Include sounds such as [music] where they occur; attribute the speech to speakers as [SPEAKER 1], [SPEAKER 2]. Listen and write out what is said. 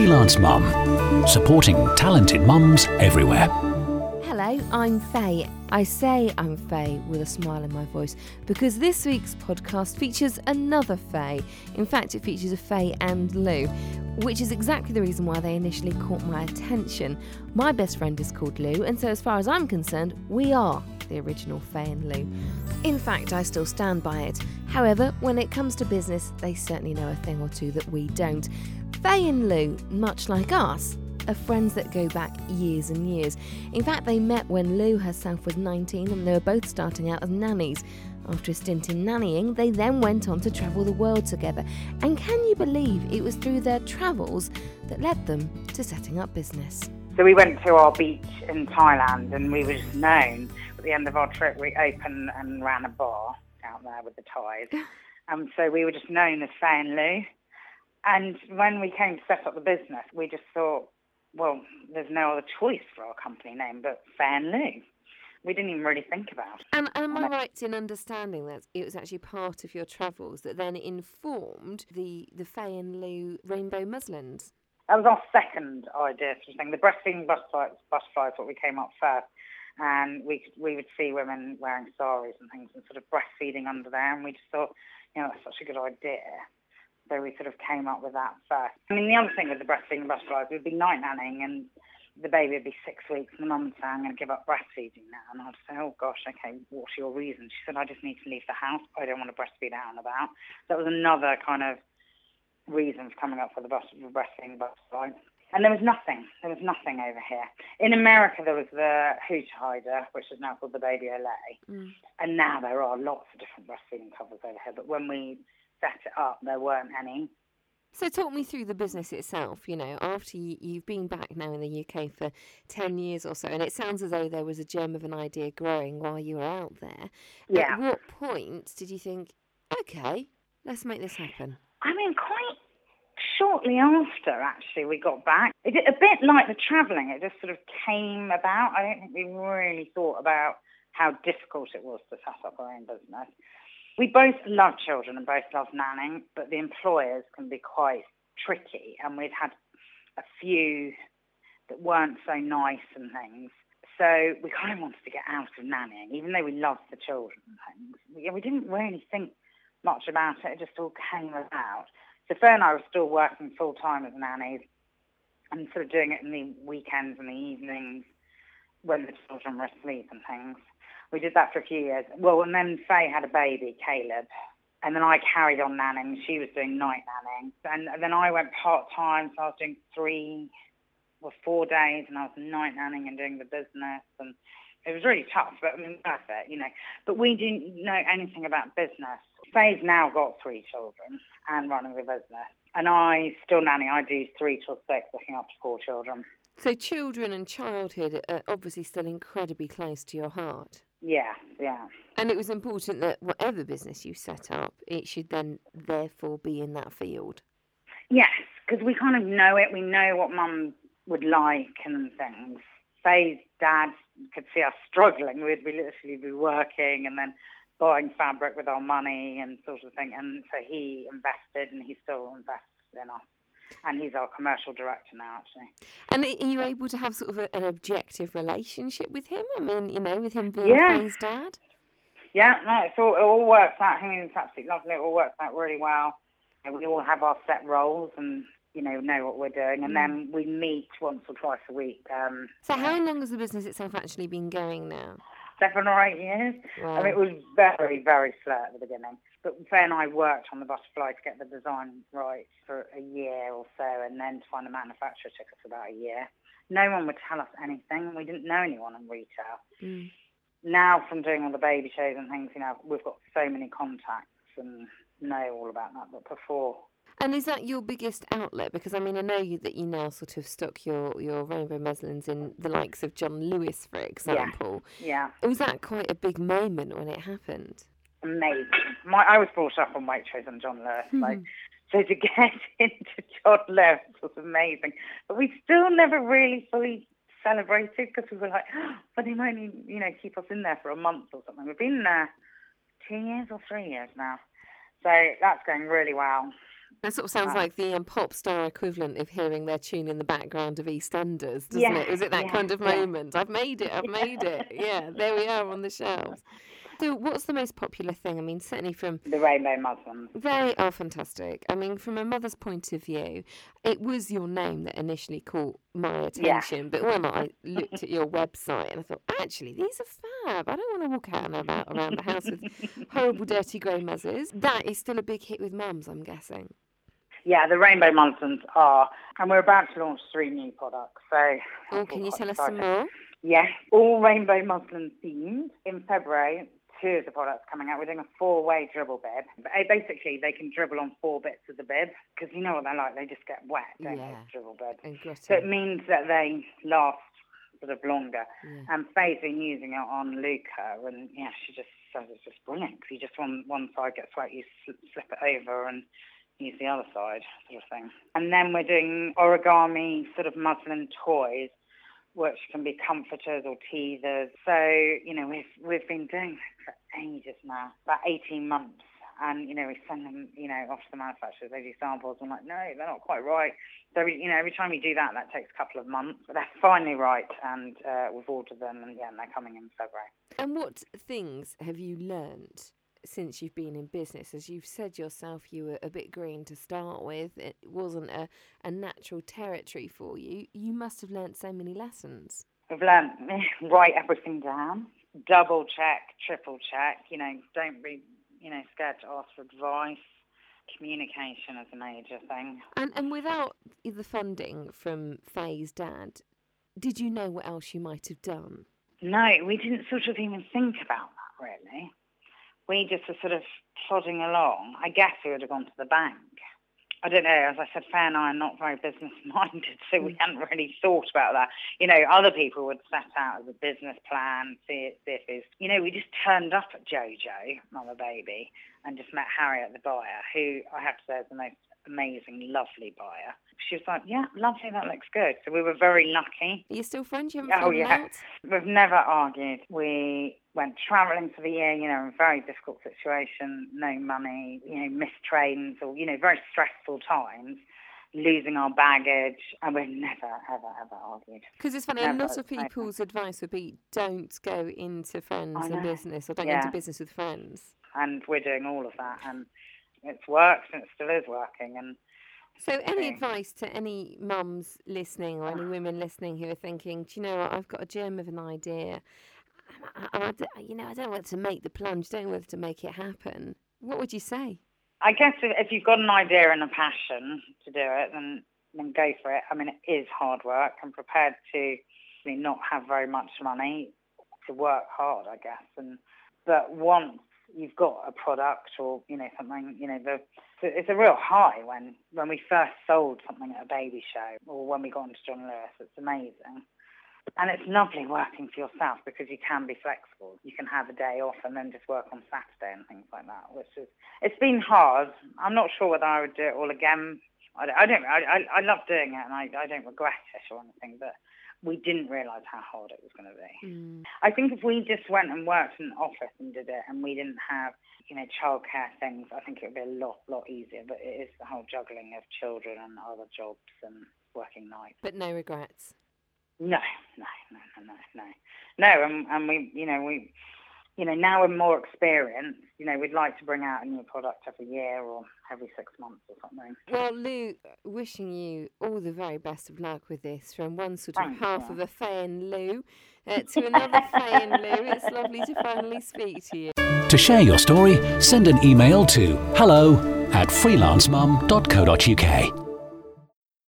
[SPEAKER 1] Freelance Mum, supporting talented mums everywhere.
[SPEAKER 2] Hello, I'm Faye. I say I'm Faye with a smile in my voice because this week's podcast features another Faye. In fact, it features a Faye and Lou, which is exactly the reason why they initially caught my attention. My best friend is called Lou, and so as far as I'm concerned, we are the original Faye and Lou. In fact, I still stand by it. However, when it comes to business, they certainly know a thing or two that we don't. Faye and Lou, much like us, are friends that go back years and years. In fact, they met when Lou herself was 19 and they were both starting out as nannies. After a stint in nannying, they then went on to travel the world together. And can you believe it was through their travels that led them to setting up business?
[SPEAKER 3] So we went to our beach in Thailand and we were just known. At the end of our trip, we opened and ran a bar out there with the Thais. [laughs] Um, so we were just known as Faye and Lou. And when we came to set up the business, we just thought, well, there's no other choice for our company name but and Lou. We didn't even really think about it.
[SPEAKER 2] And am I right in understanding that it was actually part of your travels that then informed the, the Faye and Lou rainbow muslins?
[SPEAKER 3] That was our second idea for the thing. The breastfeeding butterflies, butterfly is what we came up first. And we we would see women wearing saris and things and sort of breastfeeding under there. And we just thought, you know, that's such a good idea. So we sort of came up with that first. I mean, the other thing with the breastfeeding butterflies, we'd be night nanning and the baby would be six weeks and the mum would say, I'm going to give up breastfeeding now. And I'd say, oh gosh, okay, what's your reason? She said, I just need to leave the house. I don't want to breastfeed out and about. That was another kind of reason for coming up with the, bus- the breastfeeding. And there was nothing. There was nothing over here. In America, there was the Hoot Hider, which is now called the Bebe au Lait.
[SPEAKER 2] Mm.
[SPEAKER 3] And now there are lots of different breastfeeding covers over here. But when we set it up, there weren't any.
[SPEAKER 2] So talk me through the business itself. You know, after you, you've been back now in the UK for ten years or so, and it sounds as though there was a germ of an idea growing while you were out there.
[SPEAKER 3] Yeah.
[SPEAKER 2] At what point did you think, okay, let's make this happen?
[SPEAKER 3] I mean, quite shortly after, actually, we got back. It, a bit like the travelling, it just sort of came about. I don't think we really thought about how difficult it was to set up our own business. We both love children and both love nanning, but the employers can be quite tricky, and we've had a few that weren't so nice and things. So we kind of wanted to get out of nannying, even though we loved the children and things. We, we didn't really think much about it. It just all came about. So Faye and I were still working full time as nannies and sort of doing it in the weekends and the evenings when the children were asleep and things. We did that for a few years. Well, and then Faye had a baby, Caleb, and then I carried on nanning. She was doing night nanning, and, then I went part time, so I was doing three or four days, and I was night nanning and doing the business, and it was really tough, but I mean, worth it, you know. But we didn't know anything about business. Faye's now got three children and running the business, and I still nanny. I do three till six, looking after four children.
[SPEAKER 2] So children and childhood are obviously still incredibly close to your heart.
[SPEAKER 3] Yeah, yeah.
[SPEAKER 2] And it was important that whatever business you set up, it should then therefore be in that field.
[SPEAKER 3] Yes, because we kind of know it. We know what mum would like and things. Faye's dad could see us struggling. We'd be literally be working and then buying fabric with our money and sort of thing. And so he invested and he still invests in us. And he's our commercial director now, actually.
[SPEAKER 2] And are you able to have sort of a, an objective relationship with him? I mean, you know, with him being
[SPEAKER 3] Yeah.
[SPEAKER 2] Faye's dad?
[SPEAKER 3] Yeah, no, it's all, it all works out. I mean, it's absolutely lovely. It all works out really well. And we all have our set roles and, you know, know what we're doing. And then we meet once or twice a week. Um,
[SPEAKER 2] So how long has the business itself actually been going now?
[SPEAKER 3] seven or eight years.
[SPEAKER 2] Wow.
[SPEAKER 3] I mean, it was very, very slow at the beginning. But Faye and I worked on the butterfly to get the design right for a year or so, and then to find a manufacturer took us about a year. No one would tell us anything, we didn't know anyone in retail.
[SPEAKER 2] Mm.
[SPEAKER 3] Now, from doing all the baby shows and things, you know, we've got so many contacts and know all about that. But before,
[SPEAKER 2] And is that your biggest outlet? Because I mean, I know you, that you now sort of stock your, your rainbow muslins in the likes of John Lewis, for example.
[SPEAKER 3] Yeah.
[SPEAKER 2] yeah, Was that quite a big moment when it happened?
[SPEAKER 3] Amazing. My, I was brought up on Waitrose and John Lewis, like so to get [laughs] into John Lewis was amazing. But we still never really fully celebrated because we were like, [gasps] but he might only, you know, keep us in there for a month or something. We've been there two years or three years now, so that's going really well.
[SPEAKER 2] That sort of sounds like the um, pop star equivalent of hearing their tune in the background of EastEnders, doesn't
[SPEAKER 3] Yeah,
[SPEAKER 2] it? It that
[SPEAKER 3] yeah,
[SPEAKER 2] kind of
[SPEAKER 3] yeah.
[SPEAKER 2] moment? I've made it, I've made it. Yeah, there we are on the shelves. So, what's the most popular thing? I mean, certainly from
[SPEAKER 3] The rainbow muslins.
[SPEAKER 2] They are fantastic. I mean, from a mother's point of view, it was your name that initially caught my attention. But when I looked at your website and I thought, actually, these are fab. I don't want to walk out and about around the house with horrible, dirty grey muzzles. That is still a big hit with mums, I'm guessing.
[SPEAKER 3] Yeah, the rainbow muslins are, and we're about to launch three new products. So,
[SPEAKER 2] Oh, can you tell us some more?
[SPEAKER 3] Yes, all rainbow muslin themed. In February, two of the products coming out. We're doing a four-way dribble bib. Uh, Basically, they can dribble on four bits of the bib because you know what they're like. They just get wet, don't
[SPEAKER 2] Yeah.
[SPEAKER 3] they? Dribble.
[SPEAKER 2] And
[SPEAKER 3] So it means that they last sort of longer.
[SPEAKER 2] Yeah.
[SPEAKER 3] And Faye's been using it on Luca, and yeah, she just says it's just brilliant because you just one one side gets wet, you sl- slip it over and use the other side, sort of thing. And then we're doing origami sort of muslin toys, which can be comforters or teethers. So you know, we've we've been doing it for ages now, about 18 months. And you know, we send them, you know, off to the manufacturers. They do samples. I'm like, no, they're not quite right. So we, you know, every time you do that, that takes a couple of months. But they're finally right, and uh, we've ordered them, and yeah, and they're coming in February.
[SPEAKER 2] And what things have you learnt since you've been in business? As you've said yourself, you were a bit green to start with. It wasn't a, a natural territory for you. You must have learnt so many lessons.
[SPEAKER 3] We've learned [laughs] write everything down, double check, triple check. You know, don't be, you know, scared to ask for advice. Communication is a major thing.
[SPEAKER 2] And and without the funding from Faye's dad, did you know what else you might have done?
[SPEAKER 3] No, we didn't sort of even think about that really. We just were sort of plodding along. I guess we would have gone to the bank. I don't know. As I said, Faye and I are not very business minded, [laughs] so we hadn't really thought about that. You know, other people would set out a business plan, see, see if it's, you know, we just turned up at JoJo Maman Bébé, and just met Harriet, the buyer, who I have to say is the most amazing, lovely buyer. She was like, yeah, lovely, that looks good. So we were very lucky.
[SPEAKER 2] Are you still friends? You haven't
[SPEAKER 3] Oh, yeah.
[SPEAKER 2] out?
[SPEAKER 3] We've never argued. We went travelling for the year, you know, in a very difficult situation, no money, you know, missed trains or, you know, very stressful times, losing our baggage, and we've never, ever, ever argued.
[SPEAKER 2] Because it's funny, a
[SPEAKER 3] Never,
[SPEAKER 2] lot of
[SPEAKER 3] never.
[SPEAKER 2] people's advice would be don't go into friends and business or don't go into business with friends.
[SPEAKER 3] And we're doing all of that, and it's worked, and it still is working. And
[SPEAKER 2] So, any advice to any mums listening or any women listening who are thinking, do you know what, I've got a germ of an idea, I, I, you know, I don't know whether to make the plunge, don't know whether to make it happen. What would you say?
[SPEAKER 3] I guess if, if you've got an idea and a passion to do it, then then go for it. I mean, it is hard work. I'm prepared to not have very much money to work hard, I guess. And but once you've got a product or you know something, you know, the it's a real high when when we first sold something at a baby show or when we got into John Lewis. It's amazing. And it's lovely working for yourself because you can be flexible. You can have a day off and then just work on Saturday and things like that, which is it's been hard. I'm not sure whether I would do it all again. I don't. I, don't, I, I, I love doing it, and I, I don't regret it or anything. But we didn't realise how hard it was going to be.
[SPEAKER 2] Mm.
[SPEAKER 3] I think if we just went and worked in an office and did it, and we didn't have, you know, childcare things, I think it would be a lot, lot easier. But it is the whole juggling of children and other jobs and working nights.
[SPEAKER 2] But no regrets.
[SPEAKER 3] No, no, no, no, no, no, no. And, and we, you know, we, you know, now we're more experienced. You know, we'd like to bring out a new product every year or every six months or something.
[SPEAKER 2] Well, Lou, wishing you all the very best of luck with this from one sort of
[SPEAKER 3] Thank
[SPEAKER 2] half
[SPEAKER 3] you.
[SPEAKER 2] of a fan Lou uh, to another fan Lou. It's lovely to finally speak to you.
[SPEAKER 1] To share your story, send an email to hello at freelancemum.co.uk.